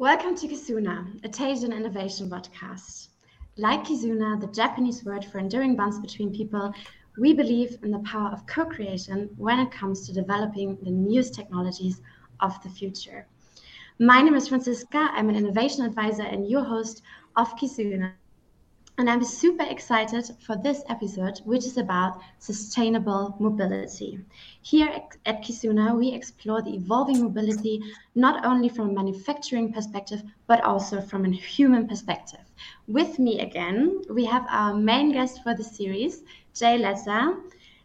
Welcome to Kizuna, a Teijin innovation podcast. Like Kizuna, the Japanese word for enduring bonds between people, we believe in the power of co creation when it comes to developing the newest technologies of the future. My name is Franziska. I'm an innovation advisor and your host of Kizuna. And I'm super excited for this episode, which is about sustainable mobility. Here at Kizuna, we explore the evolving mobility not only from a manufacturing perspective, but also from a human perspective. With me again, we have our main guest for the series, Jay Latta,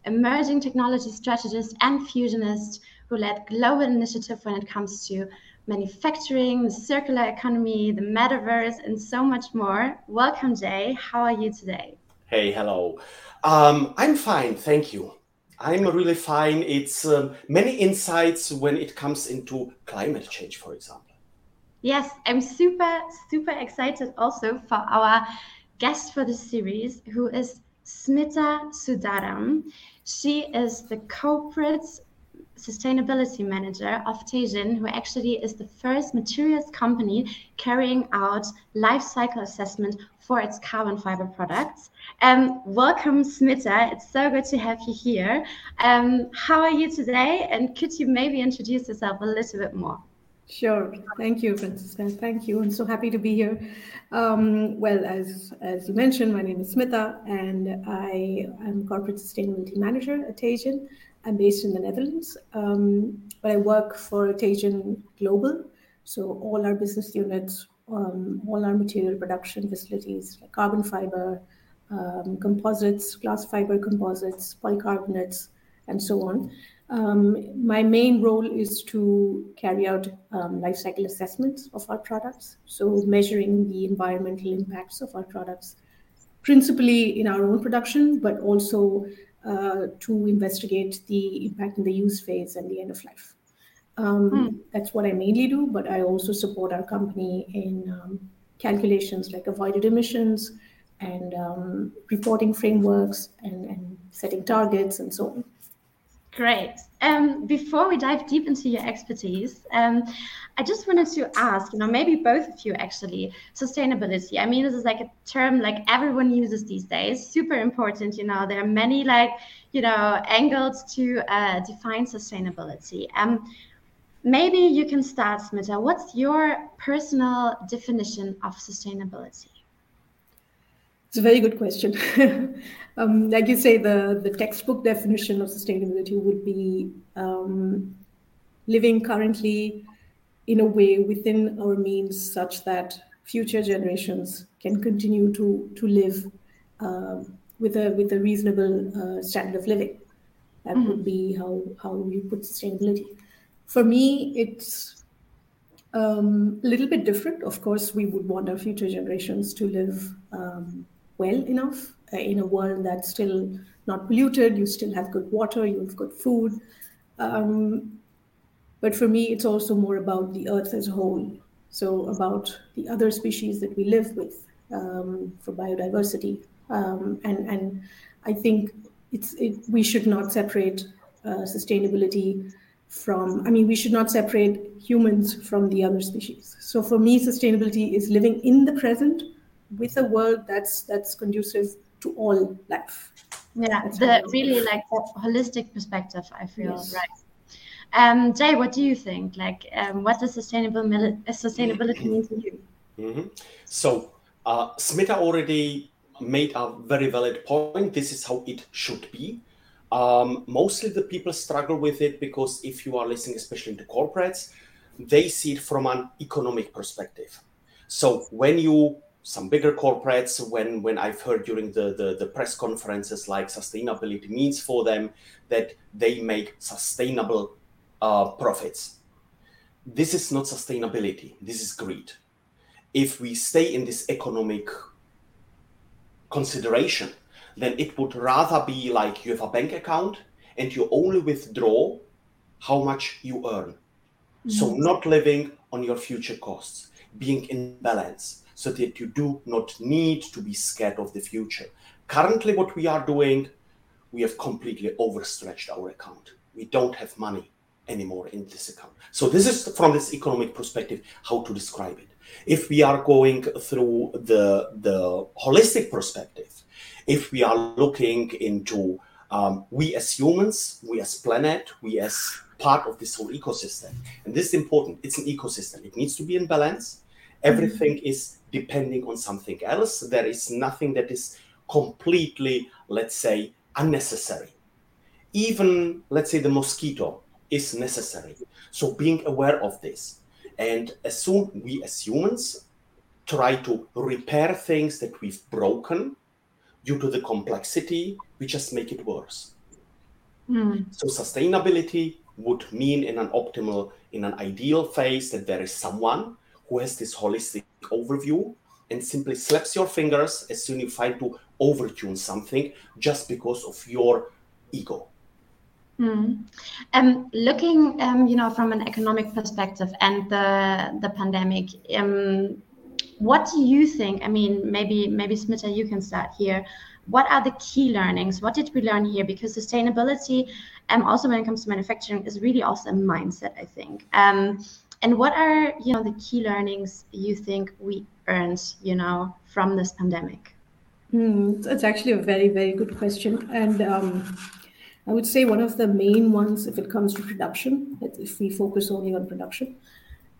emerging technology strategist and fusionist who led global initiative when it comes to manufacturing, the circular economy, the metaverse, and so much more. Welcome, Jay. How are you today? Hey, hello. Um, I'm fine, thank you. I'm really fine. It's um, many insights when it comes into climate change, for example. Yes, I'm super, super excited also for our guest for the series, who is Smitha Sundaram. She is the corporate sustainability manager of Teijin, who actually is the first materials company carrying out life cycle assessment for its carbon fiber products. Um, welcome, Smitha. It's so good to have you here. Um, how are you today? And could you maybe introduce yourself a little bit more? Sure. Thank you, Franziska. Thank you. I'm so happy to be here. Um, well, as as you mentioned, my name is Smitha, and I am corporate sustainability manager at Teijin. I'm based in the Netherlands, um, but I work for Teijin Global. So all our business units, um, all our material production facilities, like carbon fiber, um, composites, glass fiber composites, polycarbonates, and so on. Um, my main role is to carry out um, life cycle assessments of our products, so measuring the environmental impacts of our products, principally in our own production, but also uh, to investigate the impact in the use phase and the end of life. Um, hmm. That's what I mainly do, but I also support our company in um, calculations like avoided emissions and um, reporting frameworks and, and setting targets and so on. Great. Um, before we dive deep into your expertise, um, I just wanted to ask, you know, maybe both of you actually, sustainability. I mean, this is like a term like everyone uses these days, super important. You know, there are many like, you know, angles to uh, define sustainability. Um, maybe you can start, Smitha. What's your personal definition of sustainability? It's a very good question. um, like you say, the, the textbook definition of sustainability would be um, living currently in a way within our means such that future generations can continue to, to live uh, with, a, with a reasonable uh, standard of living. That mm-hmm. would be how, how we put sustainability. For me, it's um, a little bit different. Of course, we would want our future generations to live um, well enough uh, in a world that's still not polluted. You still have good water, you have good food. Um, but for me, it's also more about the earth as a whole. So, about the other species that we live with um, for biodiversity. Um, and, and I think it's, it, we should not separate uh, sustainability from, I mean, we should not separate humans from the other species. So, for me, sustainability is living in the present with a world that's that's conducive to all life. Yeah, that's the really like holistic perspective. I feel yes. right. Um, Jay, what do you think? Like, um, what does sustainable sustainability mean to you? Mm-hmm. So, uh, Smitha already made a very valid point. This is how it should be. Um, mostly the people struggle with it because if you are listening, especially to corporates, they see it from an economic perspective. So when you some bigger corporates when when i've heard during the, the, the press conferences like sustainability means for them that they make sustainable uh, profits. This is not sustainability. This is greed. If we stay in this economic consideration then it would rather be like you have a bank account and you only withdraw how much you earn. Mm-hmm. so not living on your future costs being in balance so that you do not need to be scared of the future. Currently, what we are doing, we have completely overstretched our account. We don't have money. anymore in this account. So this is from this economic perspective how to describe it. If we are going through the the holistic perspective, if we are looking into um, we as humans, we as planet, we as part of this whole ecosystem, and this is important. It's an ecosystem. It needs to be in balance. Everything mm-hmm. is depending on something else. There is nothing that is completely, let's say, unnecessary. Even, let's say, the mosquito is necessary. So being aware of this. And as soon we as humans try to repair things that we've broken due to the complexity, we just make it worse. Mm. So sustainability would mean in an optimal, in an ideal phase that there is someone who has this holistic overview and simply slaps your fingers as soon as you find to overtune something just because of your ego. Mm. Um, looking, um, you know, from an economic perspective and the the pandemic, um, what do you think? I mean, maybe maybe Smitha, you can start here. What are the key learnings? What did we learn here? Because sustainability, um, also when it comes to manufacturing, is really also a mindset, I think. Um, and what are you know the key learnings you think we earned, you know, from this pandemic? Mm, it's actually a very very good question, and um, I would say one of the main ones, if it comes to production, if we focus only on production,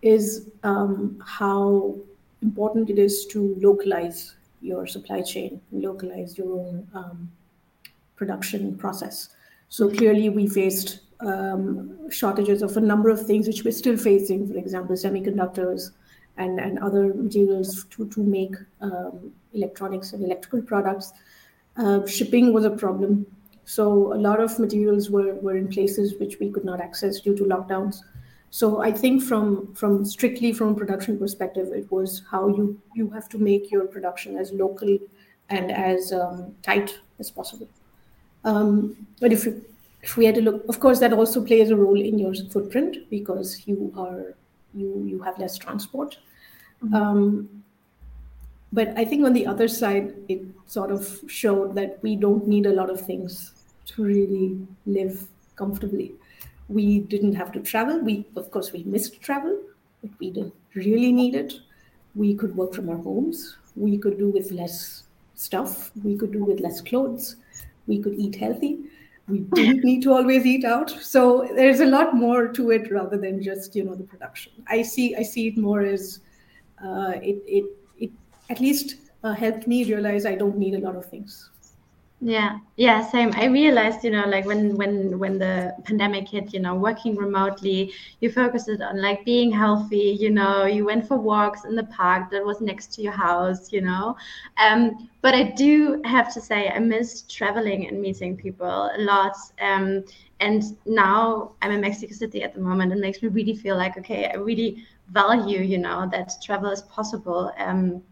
is um, how important it is to localize your supply chain, localize your own um, production process. So clearly, we faced um, shortages of a number of things which we're still facing, for example, semiconductors and, and other materials to, to make um, electronics and electrical products. Uh, shipping was a problem so a lot of materials were, were in places which we could not access due to lockdowns. So I think from from strictly from production perspective, it was how you you have to make your production as local and as um, tight as possible. Um, but if you, if we had to look, of course, that also plays a role in your footprint because you are you you have less transport. Mm-hmm. Um, but I think on the other side, it sort of showed that we don't need a lot of things to really live comfortably. We didn't have to travel. We, of course, we missed travel, but we didn't really need it. We could work from our homes. We could do with less stuff. We could do with less clothes. We could eat healthy. We didn't need to always eat out. So there's a lot more to it rather than just you know the production. I see I see it more as uh, it it it at least uh, helped me realize I don't need a lot of things yeah. Yeah same. I realized you know like when when when the pandemic hit you know working remotely you focused on like being healthy you know you went for walks in the park that was next to your house you know. Um but i do have to say i missed traveling and meeting people a lot um and now i'm in mexico city at the moment it makes me really feel like okay i really value you know that travel is possible um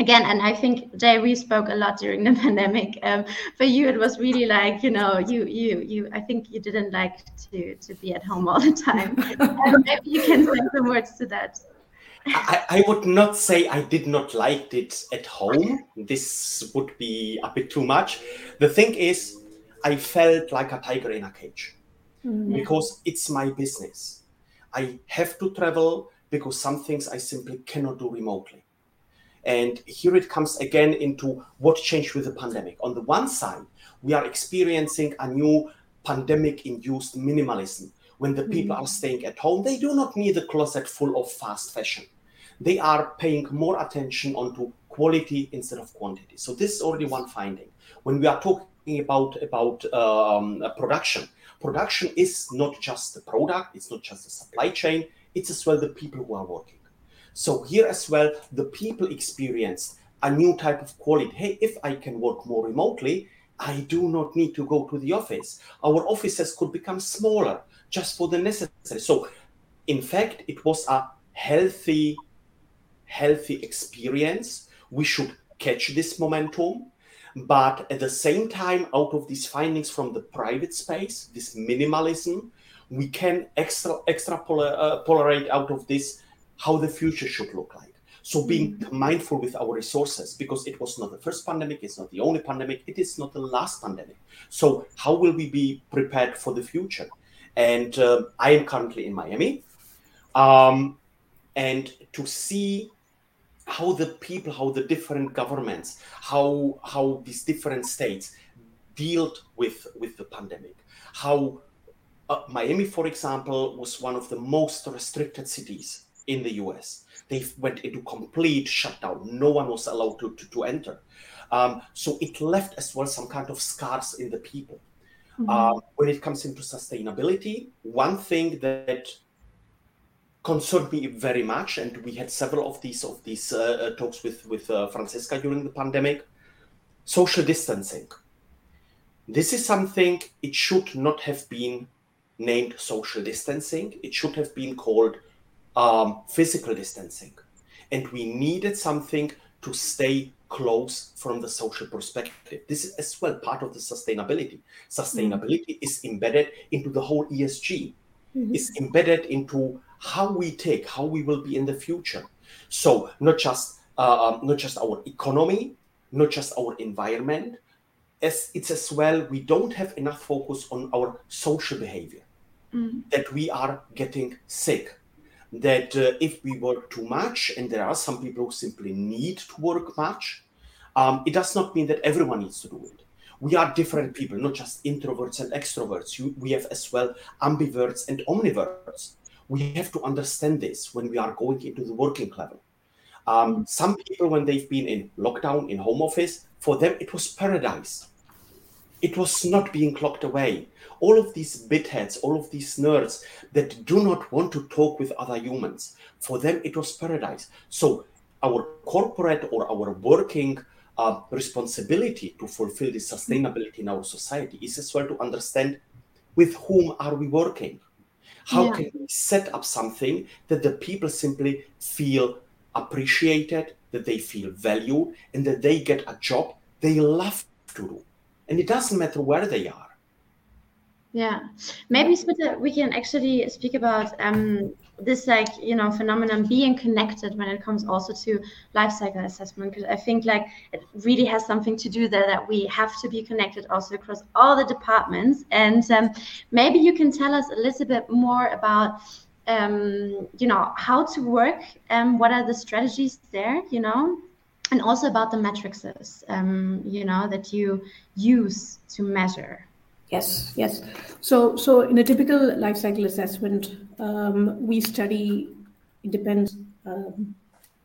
again and i think jay we spoke a lot during the pandemic um, for you it was really like you know you you you i think you didn't like to to be at home all the time um, maybe you can say some words to that I, I, would not say I did not like it at home. This would be a bit too much. The thing is, I felt like a tiger in a cage mm-hmm. because it's my business. I have to travel because some things I simply cannot do remotely. And here it comes again into what changed with the pandemic. On the one side, we are experiencing a new pandemic induced minimalism. When the people are staying at home, they do not need a closet full of fast fashion. They are paying more attention onto quality instead of quantity. So this is already one finding. When we are talking about about um, production, production is not just the product, it's not just the supply chain, it's as well the people who are working. So here as well, the people experienced a new type of quality. Hey, if I can work more remotely, I do not need to go to the office. Our offices could become smaller just for the necessary. So, in fact, it was a healthy, healthy experience. We should catch this momentum. But at the same time, out of these findings from the private space, this minimalism, we can extra extrapolate uh, out of this how the future should look like. So being mm-hmm. mindful with our resources, because it was not the first pandemic, it's not the only pandemic, it is not the last pandemic. So how will we be prepared for the future? and uh, I am currently in Miami. Um, and to see how the people, how the different governments, how how these different states dealt with with the pandemic, how uh, Miami, for example, was one of the most restricted cities in the U.S. They went into complete shutdown. No one was allowed to to, to enter. Um, so it left as well some kind of scars in the people. Mm-hmm. Uh, when it comes into sustainability, one thing that concerned me very much, and we had several of these of these uh, uh talks with with uh, Franziska during the pandemic. Social distancing. This is something it should not have been named social distancing. It should have been called um, physical distancing, and we needed something to stay close from the social perspective. This is as well part of the sustainability. Sustainability mm-hmm. is embedded into the whole ESG. Mm-hmm. Is embedded into how we take, how we will be in the future. So not just uh, um, not just our economy, not just our environment. As it's as well, we don't have enough focus on our social behavior. Mm. That we are getting sick, that uh, if we work too much, and there are some people who simply need to work much, um, it does not mean that everyone needs to do it. We are different people, not just introverts and extroverts. You, we have as well ambiverts and omniverts. We have to understand this when we are going into the working level. Um, some people, when they've been in lockdown, in home office, for them it was paradise. It was not being clocked away all of these bitheads, all of these nerds that do not want to talk with other humans. For them, it was paradise. So our corporate or our working uh, responsibility to fulfill this sustainability in our society is as well to understand with whom are we working how yeah. can we set up something that the people simply feel appreciated that they feel valued and that they get a job they love to do and it doesn't matter where they are. Yeah, maybe we can actually speak about um, this, like you know, phenomenon being connected when it comes also to life cycle assessment, because I think like it really has something to do there that we have to be connected also across all the departments. And um, maybe you can tell us a little bit more about, um, you know, how to work and um, what are the strategies there, you know, and also about the matrices, um, you know, that you use to measure. Yes, yes. So, so in a typical life cycle assessment, um, we study. It depends. Um,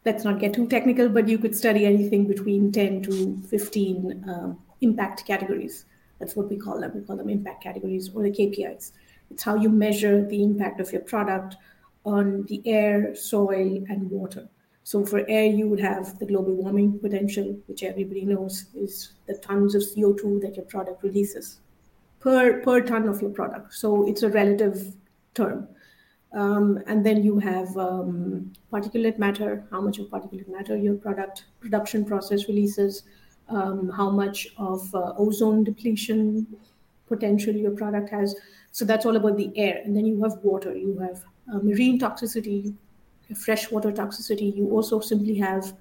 let's not get too technical, but you could study anything between ten to fifteen um, impact categories. That's what we call them. We call them impact categories or the KPIs. It's how you measure the impact of your product on the air, soil, and water. So for air, you would have the global warming potential, which everybody knows is the tons of CO2 that your product releases per per ton of your product. So it's a relative term. Um, and then you have um, particulate matter, how much of particulate matter your product production process releases, um, how much of uh, ozone depletion potential your product has. So that's all about the air. And then you have water, you have uh, marine toxicity, freshwater toxicity. You also simply have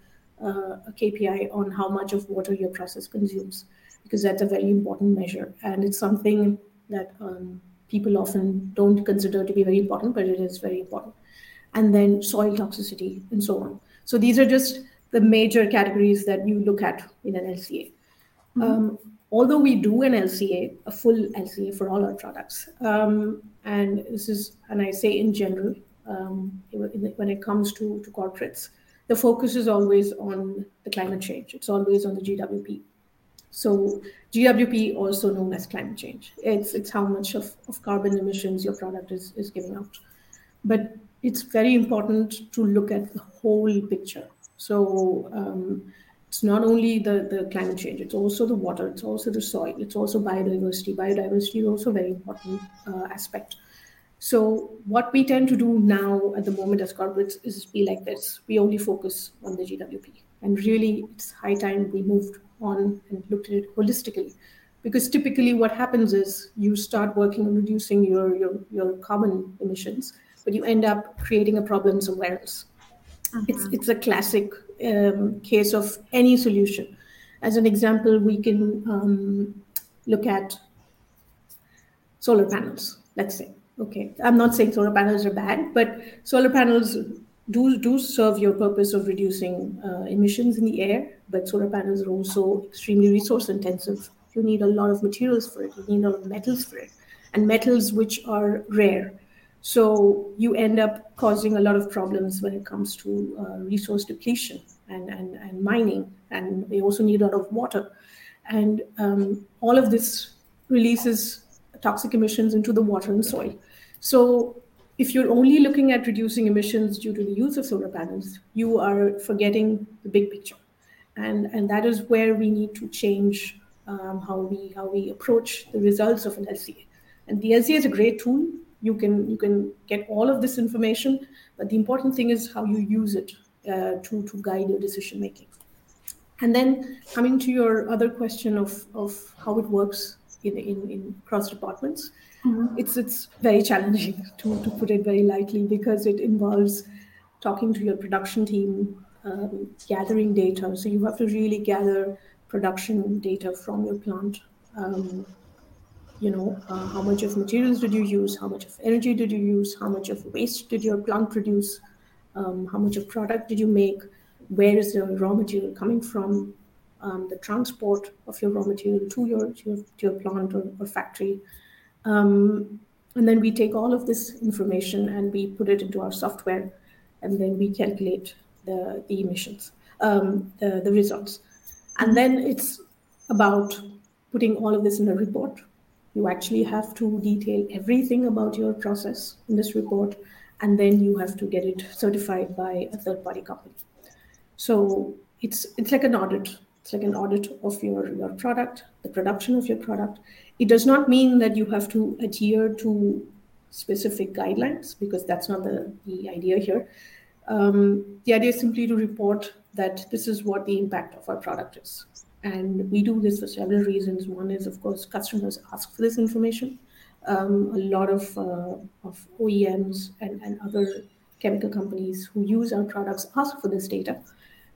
uh, a KPI on how much of water your process consumes because that's a very important measure. And it's something that um, people often don't consider to be very important, but it is very important. And then soil toxicity and so on. So these are just the major categories that you look at in an LCA. Mm-hmm. Um, although we do an LCA, a full LCA for all our products, um, and this is, and I say in general, um, when it comes to, to corporates, the focus is always on the climate change. It's always on the GWP. So GWP, also known as climate change, it's it's how much of, of carbon emissions your product is, is giving out. But it's very important to look at the whole picture. So um, it's not only the, the climate change, it's also the water, it's also the soil, it's also biodiversity. Biodiversity is also a very important uh, aspect. So what we tend to do now at the moment as corporates is be like this. We only focus on the GWP. And really, it's high time we moved on and looked at it holistically. Because typically, what happens is you start working on reducing your, your, your carbon emissions, but you end up creating a problem somewhere else. Uh-huh. It's, it's a classic um, case of any solution. As an example, we can um, look at solar panels, let's say. Okay, I'm not saying solar panels are bad, but solar panels do do serve your purpose of reducing uh, emissions in the air. But solar panels are also extremely resource intensive. You need a lot of materials for it. You need a lot of metals for it, and metals which are rare. So you end up causing a lot of problems when it comes to uh, resource depletion and, and, and mining. And they also need a lot of water. And um, all of this releases toxic emissions into the water and soil. So if you're only looking at reducing emissions due to the use of solar panels, you are forgetting the big picture. And, and that is where we need to change um, how, we, how we approach the results of an LCA. And the LCA is a great tool you can you can get all of this information but the important thing is how you use it uh, to to guide your decision making and then coming to your other question of of how it works in in, in cross departments mm-hmm. it's it's very challenging to to put it very lightly because it involves talking to your production team um, gathering data so you have to really gather production data from your plant um, you know, uh, how much of materials did you use? How much of energy did you use? How much of waste did your plant produce? Um, how much of product did you make? Where is the raw material coming from? Um, the transport of your raw material to your to your, to your plant or, or factory. Um, and then we take all of this information and we put it into our software, and then we calculate the, the emissions, um, the, the results. And then it's about putting all of this in a report you actually have to detail everything about your process in this report, and then you have to get it certified by a third party company. So it's it's like an audit. It's like an audit of your, your product, the production of your product. It does not mean that you have to adhere to specific guidelines because that's not the, the idea here. Um, the idea is simply to report that this is what the impact of our product is. And we do this for several reasons. One is, of course, customers ask for this information. Um, a lot of, uh, of OEMs and, and other chemical companies who use our products ask for this data.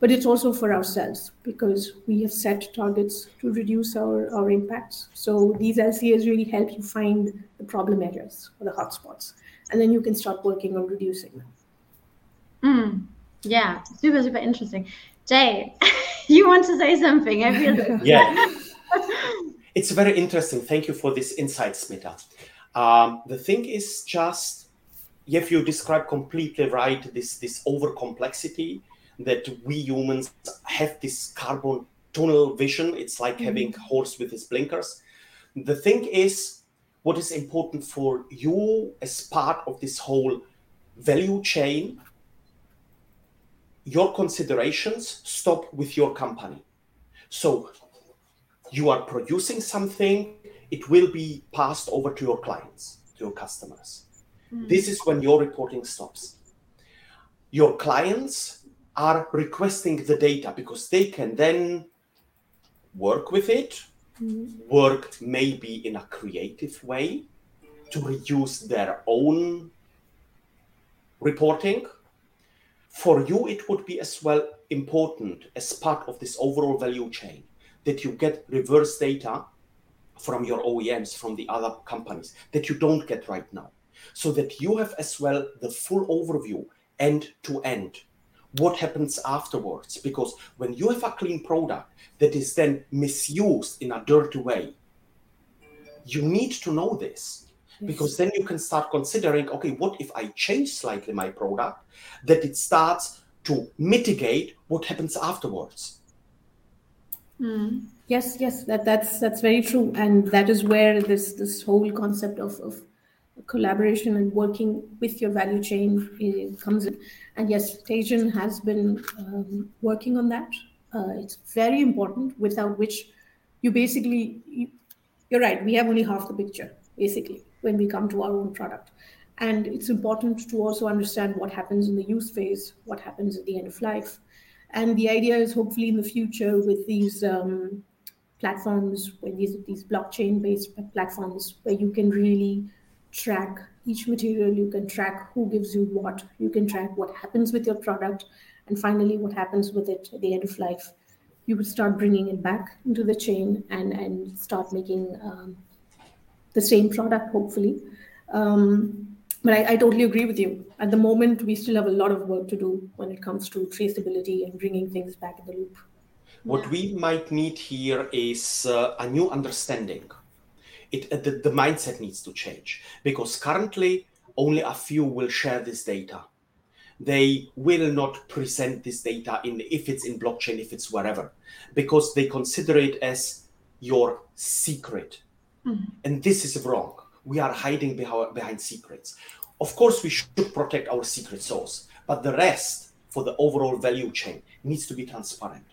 But it's also for ourselves because we have set targets to reduce our, our impacts. So these LCAs really help you find the problem areas or the hotspots. And then you can start working on reducing them. Mm, yeah, super, super interesting. Jay, you want to say something? I feel yeah. it's very interesting. Thank you for this insight, Smitha. Um, the thing is just, if you describe completely right, this this over complexity that we humans have this carbon tunnel vision. It's like mm-hmm. having a horse with his blinkers. The thing is, what is important for you as part of this whole value chain your considerations stop with your company. So you are producing something, it will be passed over to your clients, to your customers. Mm. This is when your reporting stops. Your clients are requesting the data because they can then work with it, mm. work maybe in a creative way to reduce their own reporting for you it would be as well important as part of this overall value chain that you get reverse data from your OEMs, from the other companies that you don't get right now. So that you have as well the full overview end to end. What happens afterwards? Because when you have a clean product that is then misused in a dirty way, you need to know this. Because then you can start considering okay what if i change slightly my product that it starts to mitigate what happens afterwards? Mm. yes yes that that's that's very true. And that is where this this whole concept of, of collaboration and working with your value chain eh, comes in and yes Teijin has been um, working on that uh, it's very important without which you basically you, you're right we have only half the picture basically when we come to our own product. And it's important to also understand what happens in the use phase, what happens at the end of life. And the idea is hopefully in the future with these um, platforms, with these, these blockchain based platforms, where you can really track each material, you can track who gives you what, you can track what happens with your product, and finally what happens with it at the end of life. You would start bringing it back into the chain and, and start making um, the same product, hopefully, Um, but I, I, totally agree with you. At the moment, we still have a lot of work to do when it comes to traceability and bringing things back in the loop. What yeah. we might need here is uh, a new understanding. It, uh, the, the mindset needs to change because currently only a few will share this data. They will not present this data in if it's in blockchain, if it's wherever, because they consider it as your secret. Mm. And this is wrong we are hiding behind, behind secrets. Of course, we should protect our secret source, but the rest for the overall value chain needs to be transparent.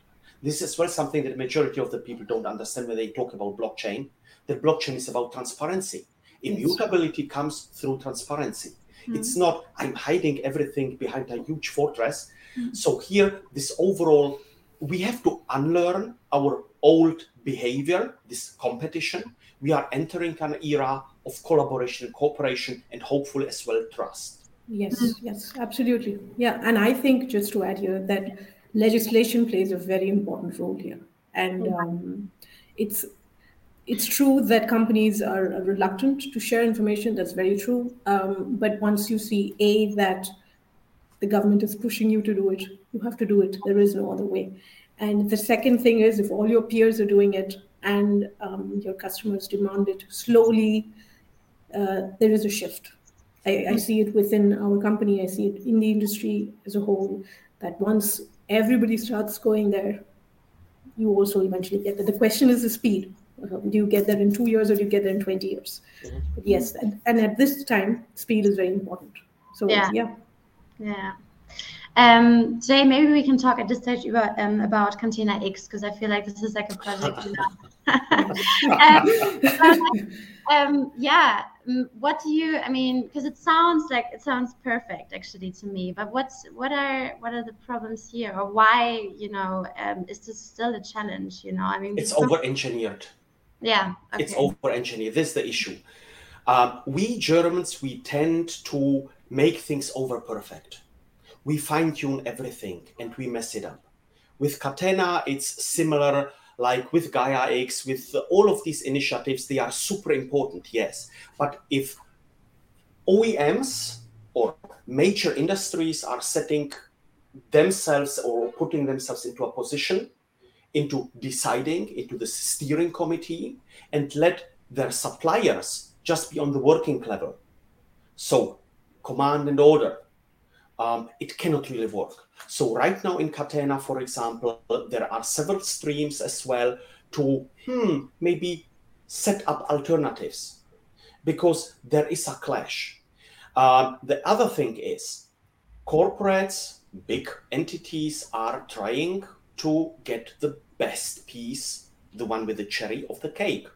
This is well something that majority of the people don't understand when they talk about blockchain. The blockchain is about transparency. Immutability comes through transparency. Mm-hmm. It's not I'm hiding everything behind a huge fortress. Mm-hmm. So here, this overall, we have to unlearn our old behavior, this competition. We are entering an era of collaboration, cooperation, and hopefully as well trust. Yes, yes, absolutely. Yeah, and I think just to add here that legislation plays a very important role here, and um, it's it's true that companies are reluctant to share information. That's very true. Um, but once you see a that the government is pushing you to do it, you have to do it. There is no other way. And the second thing is, if all your peers are doing it and um, your customers demand it, slowly uh, there is a shift. I, I, see it within our company, I see it in the industry as a whole, that once everybody starts going there, you also eventually get there. The question is the speed. Uh, do you get there in two years or do you get there in 20 years? Mm-hmm. But yes, and, and, at this time, speed is very important. So, yeah. Yeah. yeah. Um, Jay, maybe we can talk at this stage about, um, about Catena X because I feel like this is like a project. um, um, yeah, mm, what do you? I mean, because it sounds like it sounds perfect actually to me. But what's what are what are the problems here, or why you know um, is this still a challenge? You know, I mean, it's over engineered. Yeah, okay. it's over engineered. This is the issue. Um, we Germans we tend to make things over perfect we fine tune everything and we mess it up. With Catena, it's similar, like with Gaia X, with all of these initiatives, they are super important, yes. But if OEMs or major industries are setting themselves or putting themselves into a position into deciding into the steering committee and let their suppliers just be on the working level so command and order um, it cannot really work. So right now in Catena, for example, there are several streams as well to hmm, maybe set up alternatives because there is a clash. Um, the other thing is corporates, big entities are trying to get the best piece, the one with the cherry of the cake.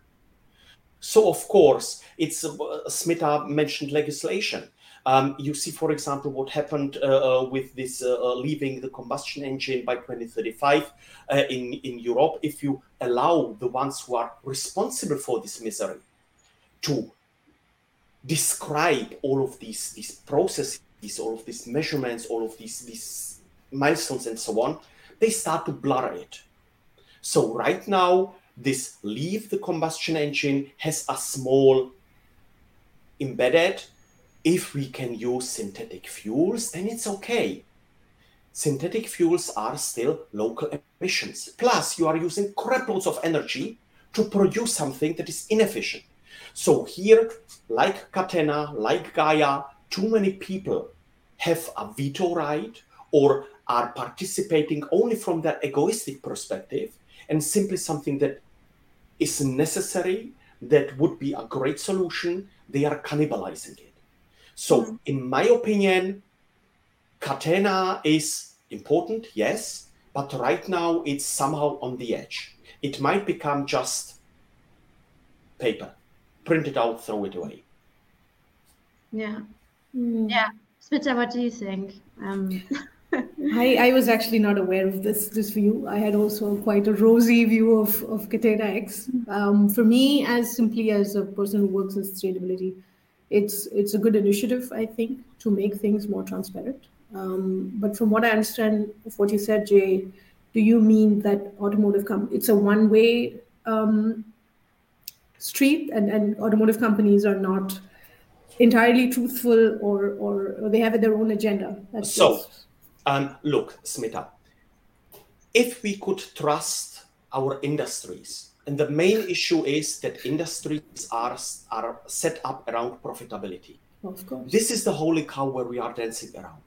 So of course, it's uh, Smitha mentioned legislation. Um, you see, for example, what happened uh, uh with this uh, uh, leaving the combustion engine by 2035 uh, in, in Europe. If you allow the ones who are responsible for this misery to describe all of these, these processes, all of these measurements, all of these, these milestones, and so on, they start to blur it. So, right now, this leave the combustion engine has a small embedded if we can use synthetic fuels, then it's okay. Synthetic fuels are still local emissions. Plus, you are using crap loads of energy to produce something that is inefficient. So here, like Catena, like Gaia, too many people have a veto right or are participating only from their egoistic perspective and simply something that is necessary, that would be a great solution, they are cannibalizing it. So, mm. in my opinion, Catena is important, yes, but right now it's somehow on the edge. It might become just paper, print it out, throw it away. Yeah. Mm. Yeah. Smitha, what do you think? Um... I, I was actually not aware of this this view. I had also quite a rosy view of, of Catena X. Um, for me, as simply as a person who works in sustainability, it's it's a good initiative, I think, to make things more transparent. Um, but from what I understand of what you said, Jay, do you mean that automotive com- it's a one-way um, street, and, and automotive companies are not entirely truthful or, or, or they have their own agenda. That's so, um, look, Smitha, if we could trust our industries, and the main issue is that industries are, are set up around profitability. Of course. This is the holy cow where we are dancing around.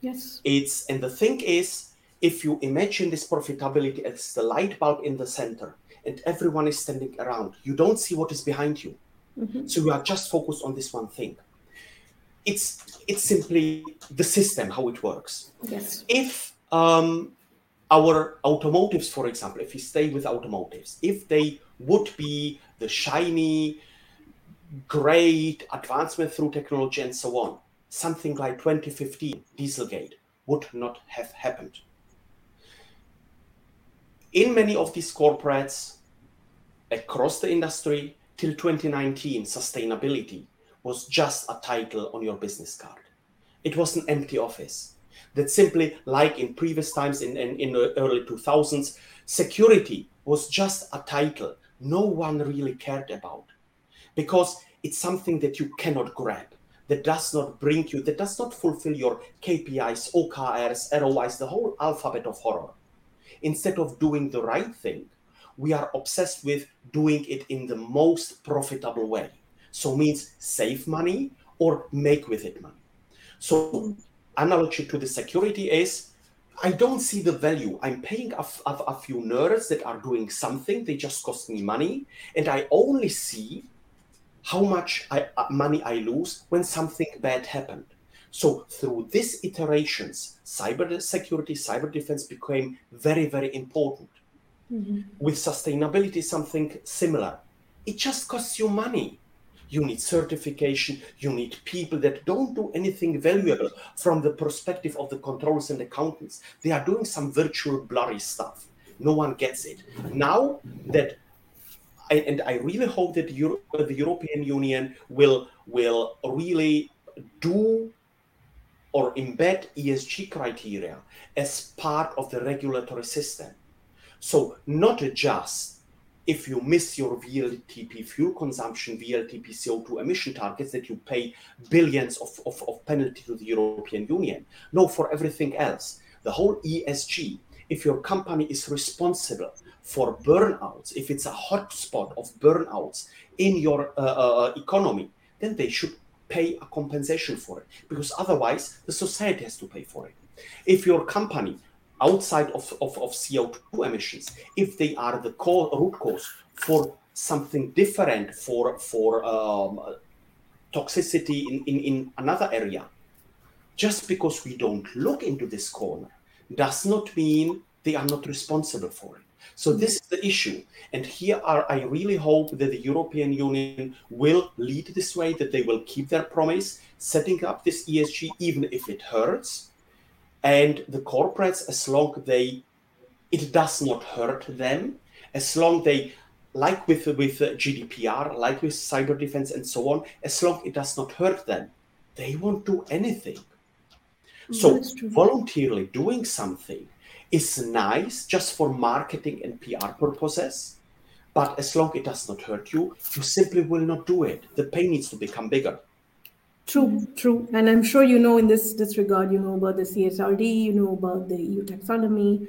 Yes. It's and the thing is, if you imagine this profitability as the light bulb in the center, and everyone is standing around, you don't see what is behind you. Mm-hmm. So you are just focused on this one thing. It's it's simply the system how it works. Yes. If um, our automotives, for example, if we stay with automotives, if they would be the shiny, great advancement through technology and so on, something like 2015 Dieselgate would not have happened. In many of these corporates across the industry, till 2019, sustainability was just a title on your business card. It was an empty office. That simply, like in previous times in, in, in the early 2000s, security was just a title no one really cared about because it's something that you cannot grab, that does not bring you, that does not fulfill your KPIs, OKRs, ROIs, the whole alphabet of horror. Instead of doing the right thing, we are obsessed with doing it in the most profitable way. So means save money or make with it money. So analogy to the security is I don't see the value. I'm paying a, a, a, few nerds that are doing something. They just cost me money. And I only see how much I, uh, money I lose when something bad happened. So through these iterations, cyber security, cyber defense became very, very important. Mm-hmm. With sustainability, something similar. It just costs you money. You need certification. You need people that don't do anything valuable from the perspective of the controllers and accountants. They are doing some virtual blurry stuff. No one gets it. Now that, and I really hope that the European Union will will really do or embed ESG criteria as part of the regulatory system so not just if you miss your WLTP fuel consumption, WLTP CO2 emission targets, that you pay billions of, of, of penalty to the European Union. No, for everything else. The whole ESG, if your company is responsible for burnouts, if it's a hotspot of burnouts in your uh, uh, economy, then they should pay a compensation for it because otherwise the society has to pay for it. If your company outside of, of, of CO2 emissions, if they are the core, root cause for something different for, for um, toxicity in, in, in another area, just because we don't look into this corner does not mean they are not responsible for it. So this is the issue. And here are, I really hope that the European Union will lead this way, that they will keep their promise, setting up this ESG, even if it hurts, and the corporates as long they it does not hurt them. As long they like with with gdpr like with cyber defense and so on as long it does not hurt them they won't do anything. Mm, so voluntarily doing something is nice just for marketing and pr purposes but as long it does not hurt you you simply will not do it. The pain needs to become bigger True, mm-hmm. true. And I'm sure you know in this, disregard, you know about the CSRD, you know about the EU taxonomy.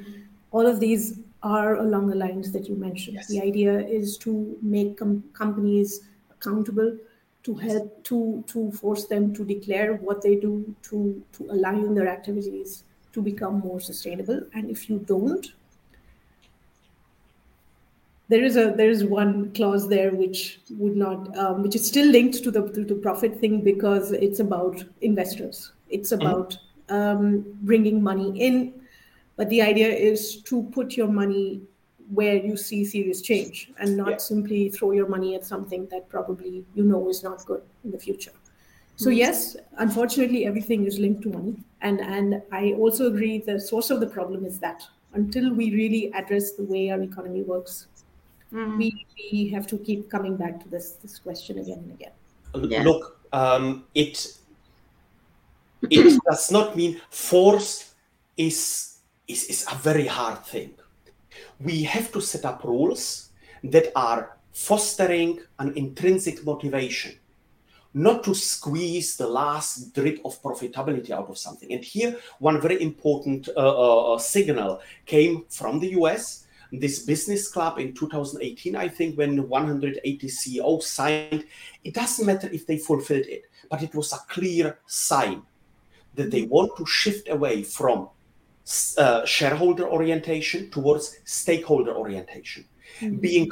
All of these are along the lines that you mentioned. Yes. The idea is to make com- companies accountable, to help to to force them to declare what they do, to to align their activities to become more sustainable. And if you don't, there is a there is one clause there which would not um, which is still linked to the to profit thing because it's about investors it's mm-hmm. about um, bringing money in but the idea is to put your money where you see serious change and not yeah. simply throw your money at something that probably you know is not good in the future so mm-hmm. yes unfortunately everything is linked to money and and i also agree the source of the problem is that until we really address the way our economy works mm. we, we have to keep coming back to this this question again and again. Yeah. Look, um, it it does not mean force is, is is a very hard thing. We have to set up rules that are fostering an intrinsic motivation. not to squeeze the last drip of profitability out of something. And here, one very important uh, uh, uh signal came from the US. This business club in 2018, I think, when 180 CEOs signed, it doesn't matter if they fulfilled it, but it was a clear sign that they want to shift away from uh, shareholder orientation towards stakeholder orientation, mm-hmm. being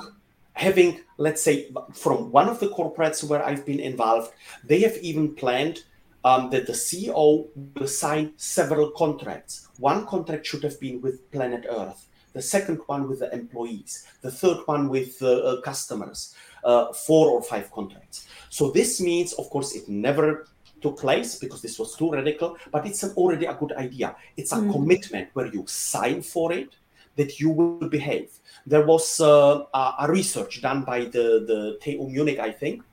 having, let's say, from one of the corporates where I've been involved, they have even planned um, that the CEO will sign several contracts. One contract should have been with Planet Earth, the second one with the employees, the third one with the uh, customers, uh, four or five contracts. So this means, of course, it never took place because this was too radical, but it's an, already a good idea. It's a mm. commitment where you sign for it that you will behave. There was uh, a, research done by the, the TU Munich, I think,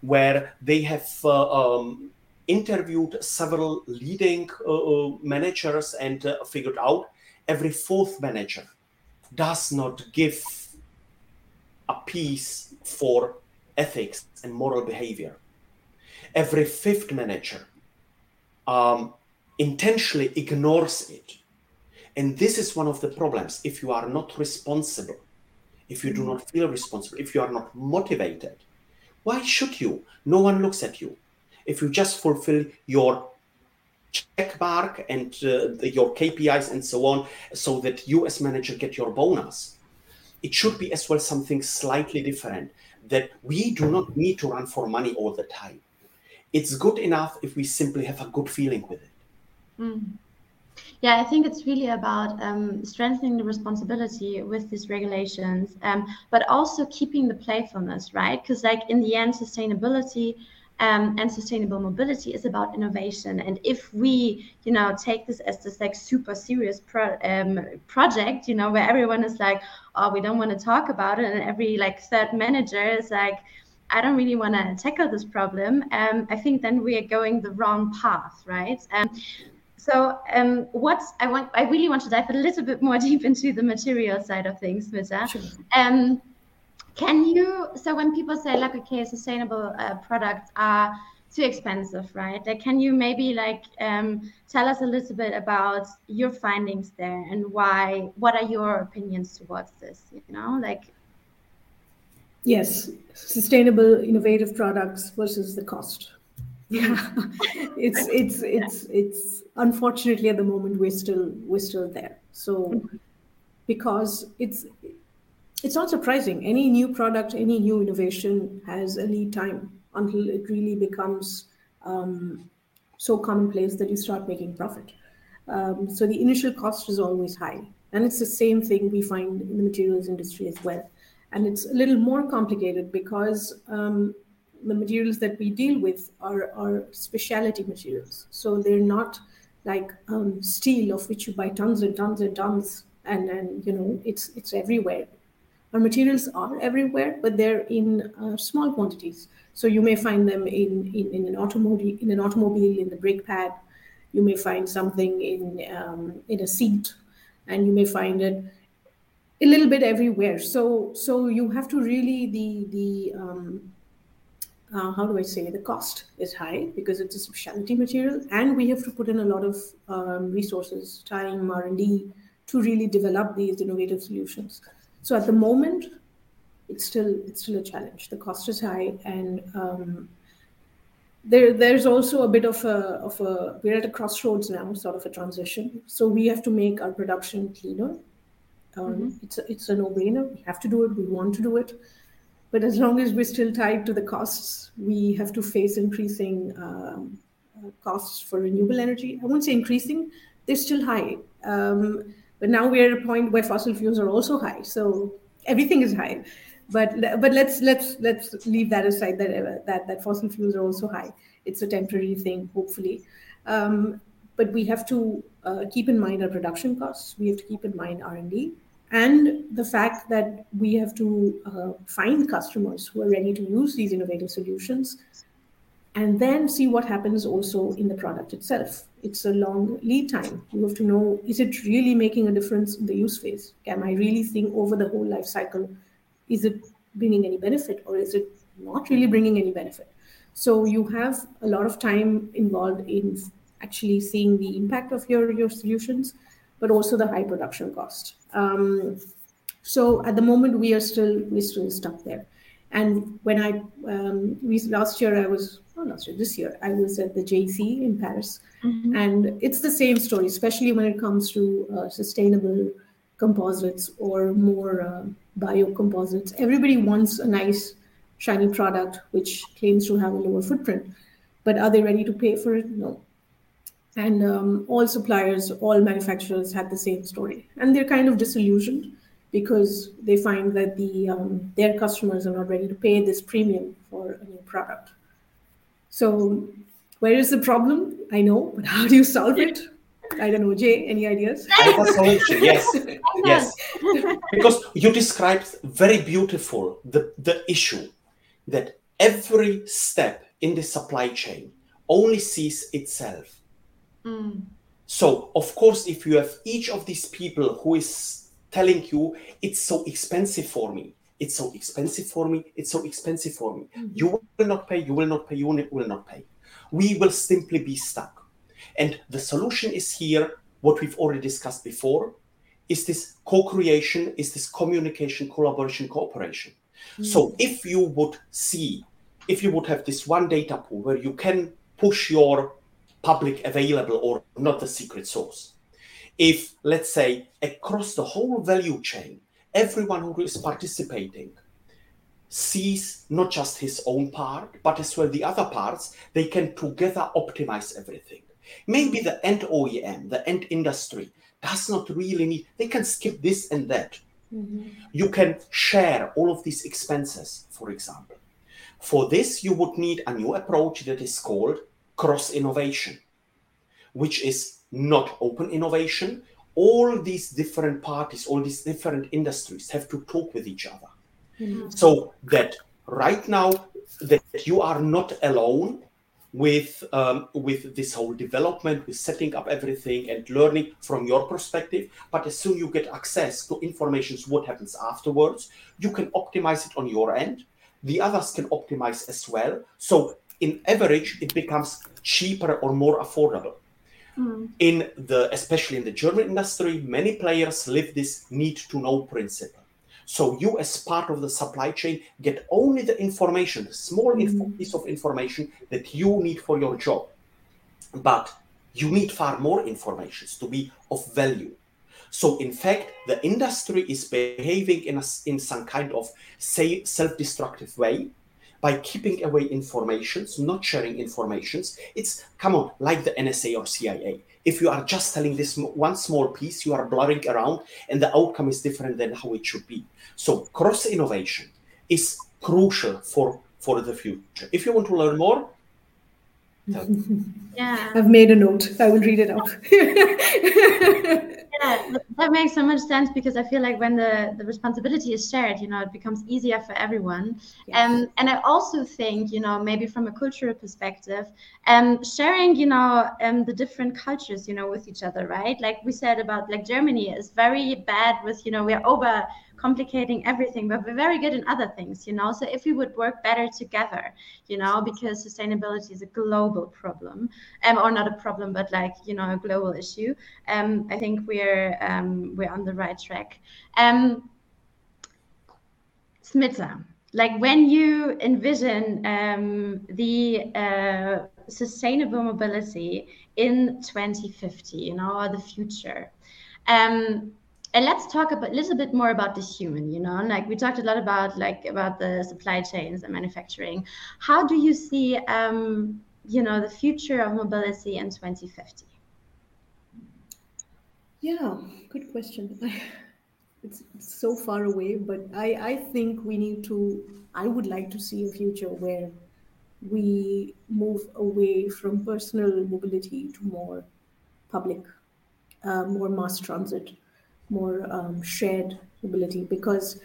where they have uh, um, interviewed several leading uh, uh managers and uh, figured out every fourth manager does not give a piece for ethics and moral behavior. Every fifth manager um, intentionally ignores it and this is one of the problems. If you are not responsible, if you do not feel responsible, if you are not motivated, why should you? No one looks at you. If you just fulfill your check mark and uh, your KPIs and so on, so that you as manager get your bonus, it should be as well something slightly different. That we do not need to run for money all the time. It's good enough if we simply have a good feeling with it. Mm. Yeah, I think it's really about um, strengthening the responsibility with these regulations, um, but also keeping the playfulness, right? Because, like, in the end, sustainability um, and sustainable mobility is about innovation. And if we, you know, take this as this like super serious pro- um, project, you know, where everyone is like, oh, we don't want to talk about it, and every like third manager is like, I don't really want to tackle this problem. Um, I think then we are going the wrong path, right? Um, so um, what I want, I really want to dive a little bit more deep into the material side of things, Smitha. Sure. Um, can you, so when people say like, okay, sustainable uh, products are too expensive, right? Like, can you maybe like um, tell us a little bit about your findings there and why, what are your opinions towards this, you know, like, Yes, sustainable, innovative products versus the cost. Yeah. It's it's it's it's unfortunately at the moment we're still we're still there. So because it's it's not surprising any new product any new innovation has a lead time until it really becomes um, so commonplace that you start making profit um, so the initial cost is always high and it's the same thing we find in the materials industry as well and it's a little more complicated because um, the materials that we deal with are, are specialty materials. So they're not like um, steel of which you buy tons and tons and tons and and you know it's it's everywhere. Our materials are everywhere, but they're in uh, small quantities. So you may find them in, in, in an automobile in an automobile in the brake pad. You may find something in um, in a seat, and you may find it a little bit everywhere. So so you have to really the the um, uh, how do I say, the cost is high because it's a specialty material, and we have to put in a lot of um, resources, time, R&D to really develop these innovative solutions. So at the moment, it's still it's still a challenge. The cost is high, and um, there there's also a bit of a of a we're at a crossroads now, sort of a transition. So we have to make our production cleaner. Um, mm-hmm. It's a, it's a no brainer. We have to do it. We want to do it but as long as we're still tied to the costs, we have to face increasing um, costs for renewable energy. I won't say increasing, they're still high. Um, but now we're at a point where fossil fuels are also high. So everything is high. But but let's let's let's leave that aside. That uh, that that fossil fuels are also high. It's a temporary thing, hopefully. Um, but we have to uh, keep in mind our production costs. We have to keep in mind R and D and the fact that we have to uh, find customers who are ready to use these innovative solutions and then see what happens also in the product itself it's a long lead time you have to know is it really making a difference in the use phase Am i really seeing over the whole life cycle is it bringing any benefit or is it not really bringing any benefit So you have a lot of time involved in actually seeing the impact of your, your solutions, but also the high production cost. Um, so at the moment, we are still we're still stuck there. And when I um, last year I was oh last year this year I was at the JEC in Paris, mm-hmm. and it's the same story, especially when it comes to uh, sustainable composites or more uh, biocomposites. Everybody wants a nice shiny product which claims to have a lower footprint, but are they ready to pay for it? No. And um, all suppliers, all manufacturers had the same story, and they're kind of disillusioned because they find that the um, their customers are not ready to pay this premium for a new product. So, where is the problem? I know, but how do you solve it? I don't know, Jay. Any ideas? A solution, yes, yes. Because you described very beautiful the the issue that every step in the supply chain only sees itself. Mm. So, of course, if you have each of these people who is telling you it's so expensive for me. It's so expensive for me. It's so expensive for me. Mm-hmm. you will not pay you will not pay you will not pay. We will simply be stuck. And the solution is here what we've already discussed before is this co-creation is this communication collaboration cooperation. Mm-hmm. so if you would see if you would have this one data pool where you can push your public available or not the secret source if, let's say, across the whole value chain, everyone who is participating sees not just his own part, but as well the other parts, they can together optimize everything. Maybe the end OEM, the end industry, does not really need, they can skip this and that. Mm-hmm. You can share all of these expenses, for example. For this, you would need a new approach that is called cross innovation, which is not open innovation. All these different parties, all these different industries have to talk with each other. Mm-hmm. So that right now that you are not alone with um, with this whole development, with setting up everything and learning from your perspective. But as soon you get access to information, what happens afterwards, you can optimize it on your end. The others can optimize as well. So in average, it becomes cheaper or more affordable. Mm. In the especially in the German industry, many players live this need to know principle. So you, as part of the supply chain, get only the information, the small mm. piece of information that you need for your job. But you need far more information to be of value. So, in fact, the industry is behaving in, a, in some kind of say self-destructive way by keeping away informations, not sharing informations. It's come on, like the NSA or CIA. If you are just telling this one small piece, you are blurring around, and the outcome is different than how it should be. So cross innovation is crucial for for the future. If you want to learn more, yeah, I've made a note. I will read it out. yeah, that makes so much sense because I feel like when the, the responsibility is shared, you know, it becomes easier for everyone. Yes. Um, and I also think, you know, maybe from a cultural perspective, um, sharing, you know, um, the different cultures, you know, with each other, right? Like we said about like Germany is very bad with, you know, we're over complicating everything, but we're very good in other things, you know. So if we would work better together, you know, because sustainability is a global problem, um, or not a problem, but like you know, a global issue. Um, I think we're um, we're on the right track. Um, Smitha, like when you envision um, the uh, sustainable mobility in 2050, you know, or the future. Um, and let's talk a little bit more about the human you know? Like we talked a lot about like about the supply chains and manufacturing. How do you see um, you know the future of mobility in 2050 yeah good question. It's, it's so far away but i i think we need to i would like to see a future where we move away from personal mobility to more public uh, more mass transit more um, shared ability because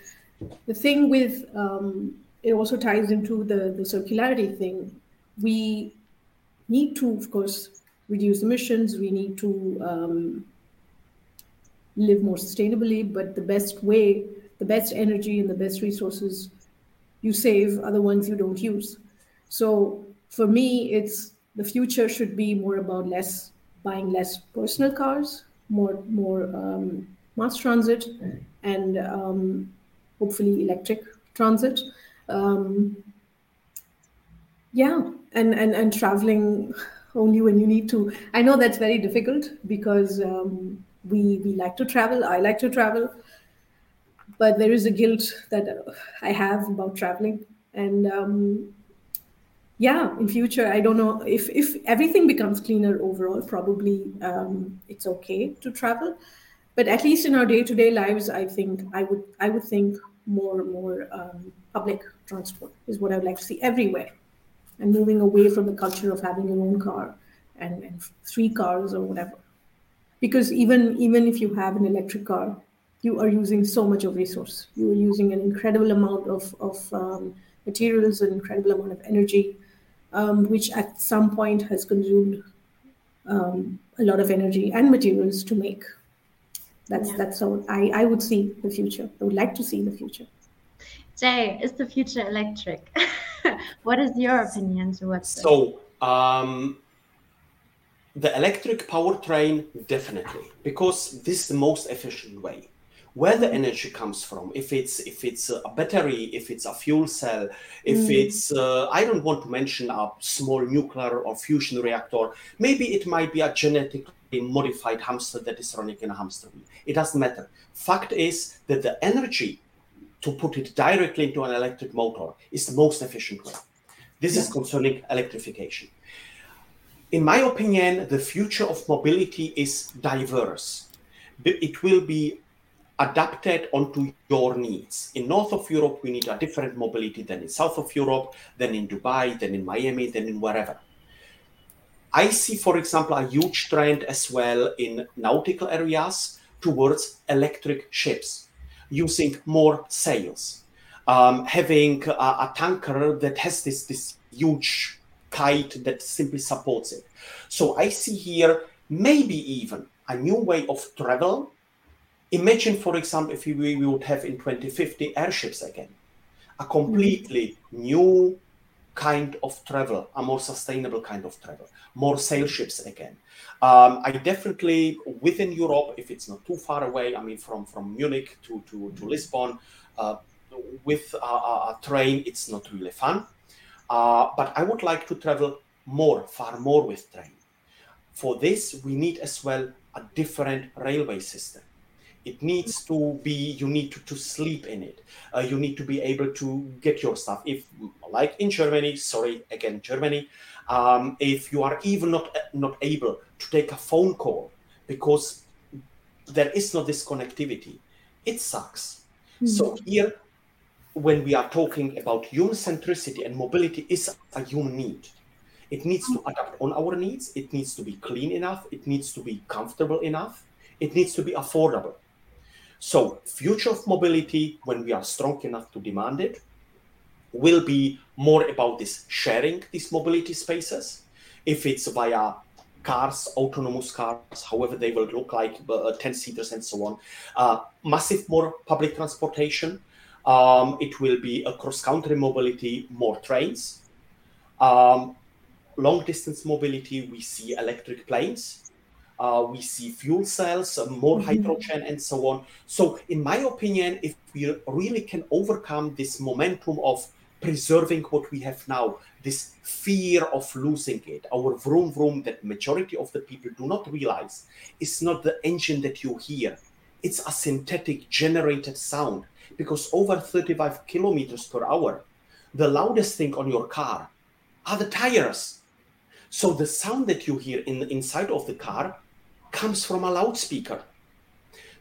the thing with um, it also ties into the, the circularity thing. We need to, of course, reduce emissions. We need to um, live more sustainably. But the best way, the best energy and the best resources you save are the ones you don't use. So for me, it's the future should be more about less buying less personal cars, more more um, mass transit, and um, hopefully electric transit. Um, yeah, and, and and traveling only when you need to. I know that's very difficult because um, we we like to travel. I like to travel, but there is a guilt that I have about traveling, and um, yeah, in future I don't know if if everything becomes cleaner overall. Probably um, it's okay to travel, but at least in our day to day lives, I think I would I would think more more um, public transport is what I would like to see everywhere. And moving away from the culture of having your own car and, and three cars or whatever. Because even even if you have an electric car you are using so much of resource. You are using an incredible amount of, of um, materials an incredible amount of energy um, which at some point has consumed um, a lot of energy and materials to make that's yeah. that's how I, I would see the future. I would like to see the future. Jay is the future electric? What is your opinion towards so um, the electric powertrain definitely because this is the most efficient way where the energy comes from if it's if it's a battery if it's a fuel cell if mm. it's uh, i don't want to mention a small nuclear or fusion reactor maybe it might be a genetically modified hamster that is running in a hamster wheel it doesn't matter fact is that the energy to put it directly into an electric motor is the most efficient way. This yeah. is concerning electrification. In my opinion, the future of mobility is diverse. It will be adapted onto your needs. In north of Europe, we need a different mobility than in south of Europe, than in Dubai, than in Miami, than in wherever. I see, for example, a huge trend as well in nautical areas towards electric ships using more sails, um, having a, a, tanker that has this, this huge kite that simply supports it. So I see here maybe even a new way of travel. Imagine, for example, if we, we would have in 2050 airships again, a completely new kind of travel, a more sustainable kind of travel, more sail ships again. Um, I definitely within Europe, if it's not too far away, I mean from from Munich to to, to Lisbon, uh, with a, a, train, it's not really fun. Uh, but I would like to travel more, far more with train. For this, we need as well a different railway system. It needs to be, you need to, to sleep in it. Uh, you need to be able to get your stuff. If, like in Germany, sorry, again, Germany, um, if you are even not, not able to take a phone call because there is no this connectivity, it sucks. Mm-hmm. So here, when we are talking about human centricity and mobility is a human need. It needs to adapt on our needs. It needs to be clean enough. It needs to be comfortable enough. It needs to be affordable. So, future of mobility, when we are strong enough to demand it, will be more about this sharing these mobility spaces. If it's via cars, autonomous cars, however they will look like, uh, 10 seaters and so on, uh, massive more public transportation. Um, it will be a cross country mobility, more trains. Um, long distance mobility, we see electric planes uh, we see fuel cells, uh, more mm-hmm. hydrogen, and so on. So, in my opinion, if we really can overcome this momentum of preserving what we have now, this fear of losing it, our vroom vroom that majority of the people do not realize is not the engine that you hear. It's a synthetic generated sound because over 35 kilometers per hour, the loudest thing on your car are the tires. So the sound that you hear in the inside of the car comes from a loudspeaker.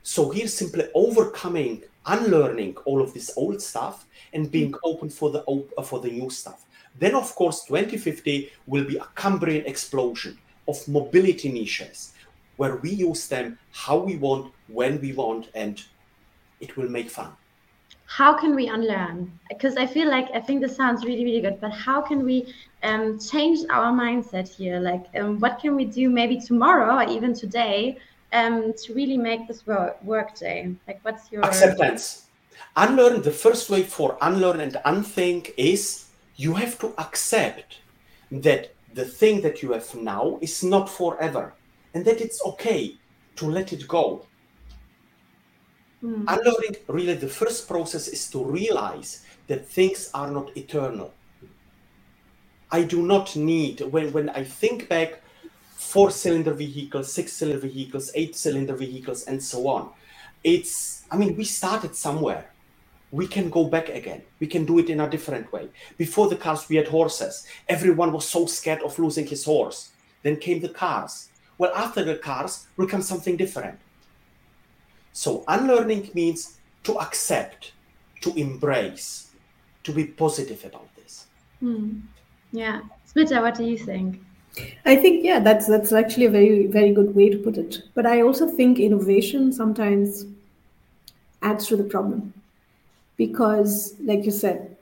So he's simply overcoming, unlearning all of this old stuff and being open for the uh, for the new stuff. Then, of course, 2050 will be a Cambrian explosion of mobility niches where we use them how we want, when we want, and it will make fun. How can we unlearn? Because I feel like I think this sounds really, really good, but how can we um, change our mindset here? Like, um, what can we do maybe tomorrow or even today um, to really make this work, work day? Like, what's your acceptance? Unlearn. The first way for unlearn and unthink is you have to accept that the thing that you have now is not forever and that it's okay to let it go. Mm. Unlearning, really, the first process is to realize that things are not eternal. I do not need, when, when I think back, four cylinder vehicles, six cylinder vehicles, eight cylinder vehicles, and so on. It's, I mean, we started somewhere. We can go back again. We can do it in a different way. Before the cars, we had horses. Everyone was so scared of losing his horse. Then came the cars. Well, after the cars will come something different. So, unlearning means to accept, to embrace, to be positive about this. Hmm. Yeah. Smitha, what do you think? I think yeah, that's that's actually a very very good way to put it. But I also think innovation sometimes adds to the problem because, like you said,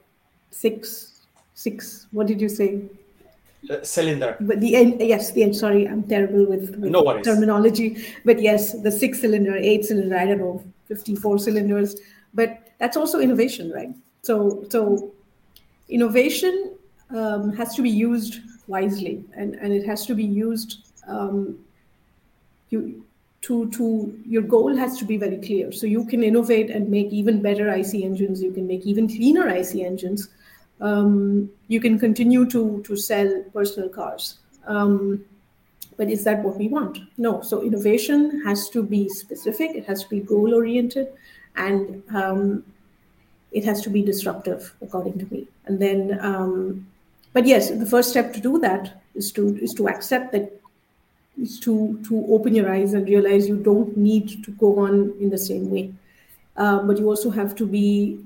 six six. What did you say? Uh, cylinder. But the end, yes, the end. Sorry, I'm terrible with, with no terminology. But yes, the six cylinder, eight cylinder. I don't know, fifty-four cylinders. But that's also innovation, right? So so innovation um, has to be used wisely and, and it has to be used um, you, to, to your goal has to be very clear. So you can innovate and make even better IC engines, you can make even cleaner IC engines. Um, you can continue to, to sell personal cars. Um, but is that what we want? No. So innovation has to be specific, it has to be goal oriented, and um, it has to be disruptive, according to me. And then um, but yes, the first step to do that is to is to accept that is to to open your eyes and realize you don't need to go on in the same way. Uh, but you also have to be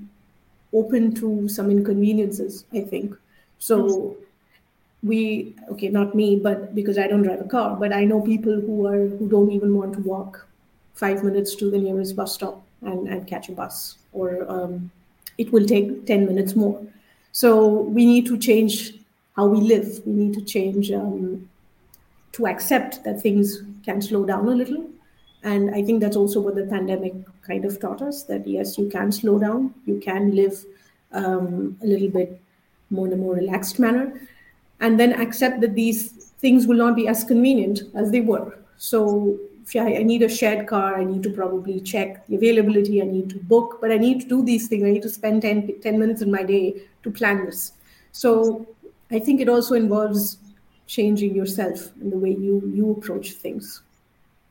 open to some inconveniences. I think so. We okay, not me, but because I don't drive a car, but I know people who are who don't even want to walk five minutes to the nearest bus stop and, and catch a bus, or um, it will take ten minutes more. So we need to change how we live. We need to change um, to accept that things can slow down a little. And I think that's also what the pandemic kind of taught us that yes, you can slow down, you can live um, a little bit more in a more relaxed manner, and then accept that these things will not be as convenient as they were. So if I, need a shared car, I need to probably check the availability, I need to book, but I need to do these things. I need to spend 10, 10 minutes in my day to plan this. So I think it also involves changing yourself and the way you you approach things.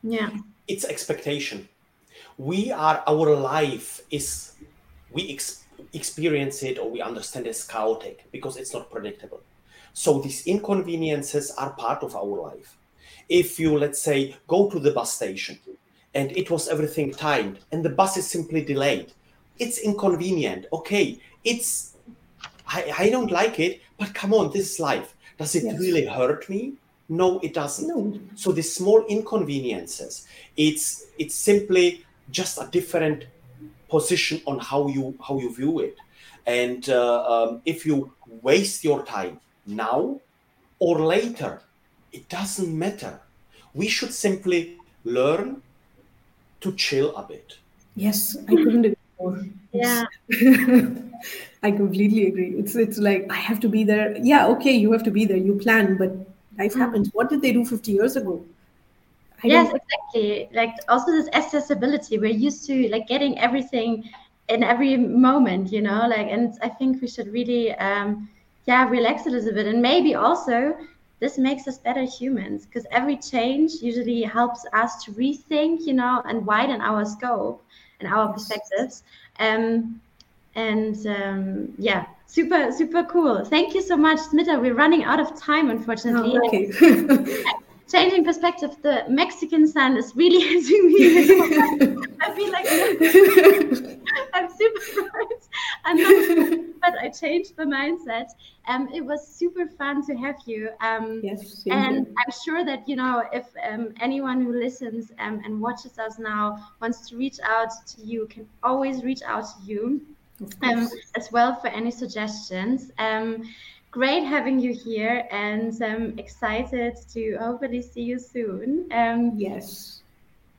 Yeah. It's expectation. We are our life is we ex- experience it or we understand it as chaotic because it's not predictable. So these inconveniences are part of our life. If you let's say go to the bus station and it was everything timed and the bus is simply delayed, it's inconvenient. Okay, it's I, I don't like it, but come on, this is life. Does it yes. really hurt me? No, it doesn't. No. So the small inconveniences, it's it's simply just a different position on how you how you view it. And uh, um, if you waste your time now or later, it doesn't matter. We should simply learn to chill a bit. Yes, I couldn't agree more. Yeah. I completely agree. It's it's like I have to be there. Yeah, okay, you have to be there. You plan, but life mm. happens. What did they do 50 years ago? I yes, exactly. Like also this accessibility. We're used to like getting everything in every moment, you know. Like, and I think we should really, um, yeah, relax a little bit, and maybe also this makes us better humans because every change usually helps us to rethink, you know, and widen our scope and our perspectives. Um, and um, yeah, super, super cool. Thank you so much, Smitha. We're running out of time, unfortunately. Oh, okay. Changing perspective, the Mexican sun is really hitting me. I feel like I'm super surprised. but I changed the mindset. Um, it was super fun to have you. Um, yes, and I'm sure that you know if um, anyone who listens um, and watches us now wants to reach out to you, can always reach out to you um, as well for any suggestions. Um, great having you here, and I'm excited to hopefully see you soon. Um, yes.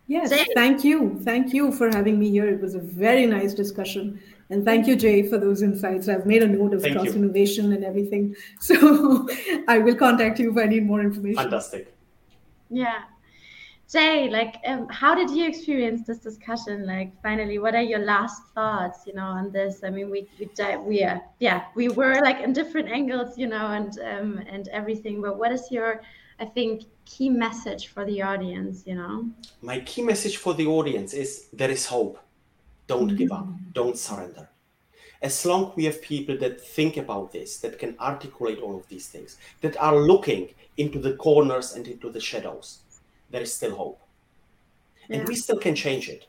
Yes, Jay. thank you. Thank you for having me here. It was a very nice discussion. And thank you, Jay, for those insights. I've made a note of cross innovation and everything. So I will contact you if I need more information. Fantastic. Yeah. Jay, like, um, how did you experience this discussion? Like, finally, what are your last thoughts, you know, on this? I mean, we we we are yeah, we were like in different angles, you know, and um and everything. But what is your, I think, key message for the audience? You know, my key message for the audience is there is hope. Don't mm-hmm. give up. Mm-hmm. Don't surrender. As long we have people that think about this, that can articulate all of these things, that are looking into the corners and into the shadows there is still hope. Yeah. And we still can change it.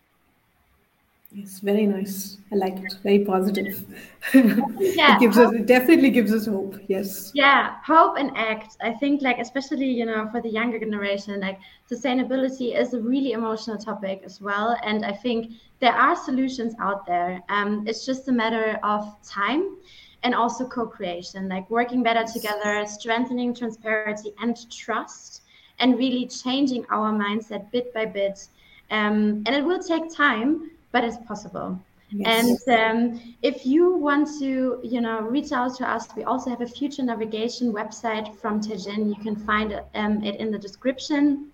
Yes, very nice. I like it. Very positive. yeah, it gives hope. us it definitely gives us hope. Yes. Yeah, hope and act. I think like especially, you know, for the younger generation, like sustainability is a really emotional topic as well. And I think there are solutions out there. Um, it's just a matter of time and also co-creation, like working better together, strengthening transparency and trust and really changing our mindset bit by bit. Um, and it will take time, but it's possible. Yes. And um, if you want to, you know, reach out to us, we also have a future navigation website from Teijin. You can find um, it in the description.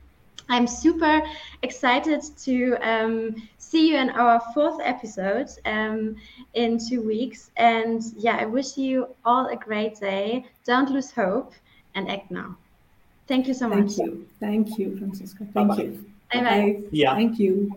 I'm super excited to um, see you in our fourth episode um, in two weeks. And yeah, I wish you all a great day. Don't lose hope and act now. Thank you so much. Thank you. Thank you, Franziska. Thank Bye-bye. you. Bye bye. Yeah. Thank you.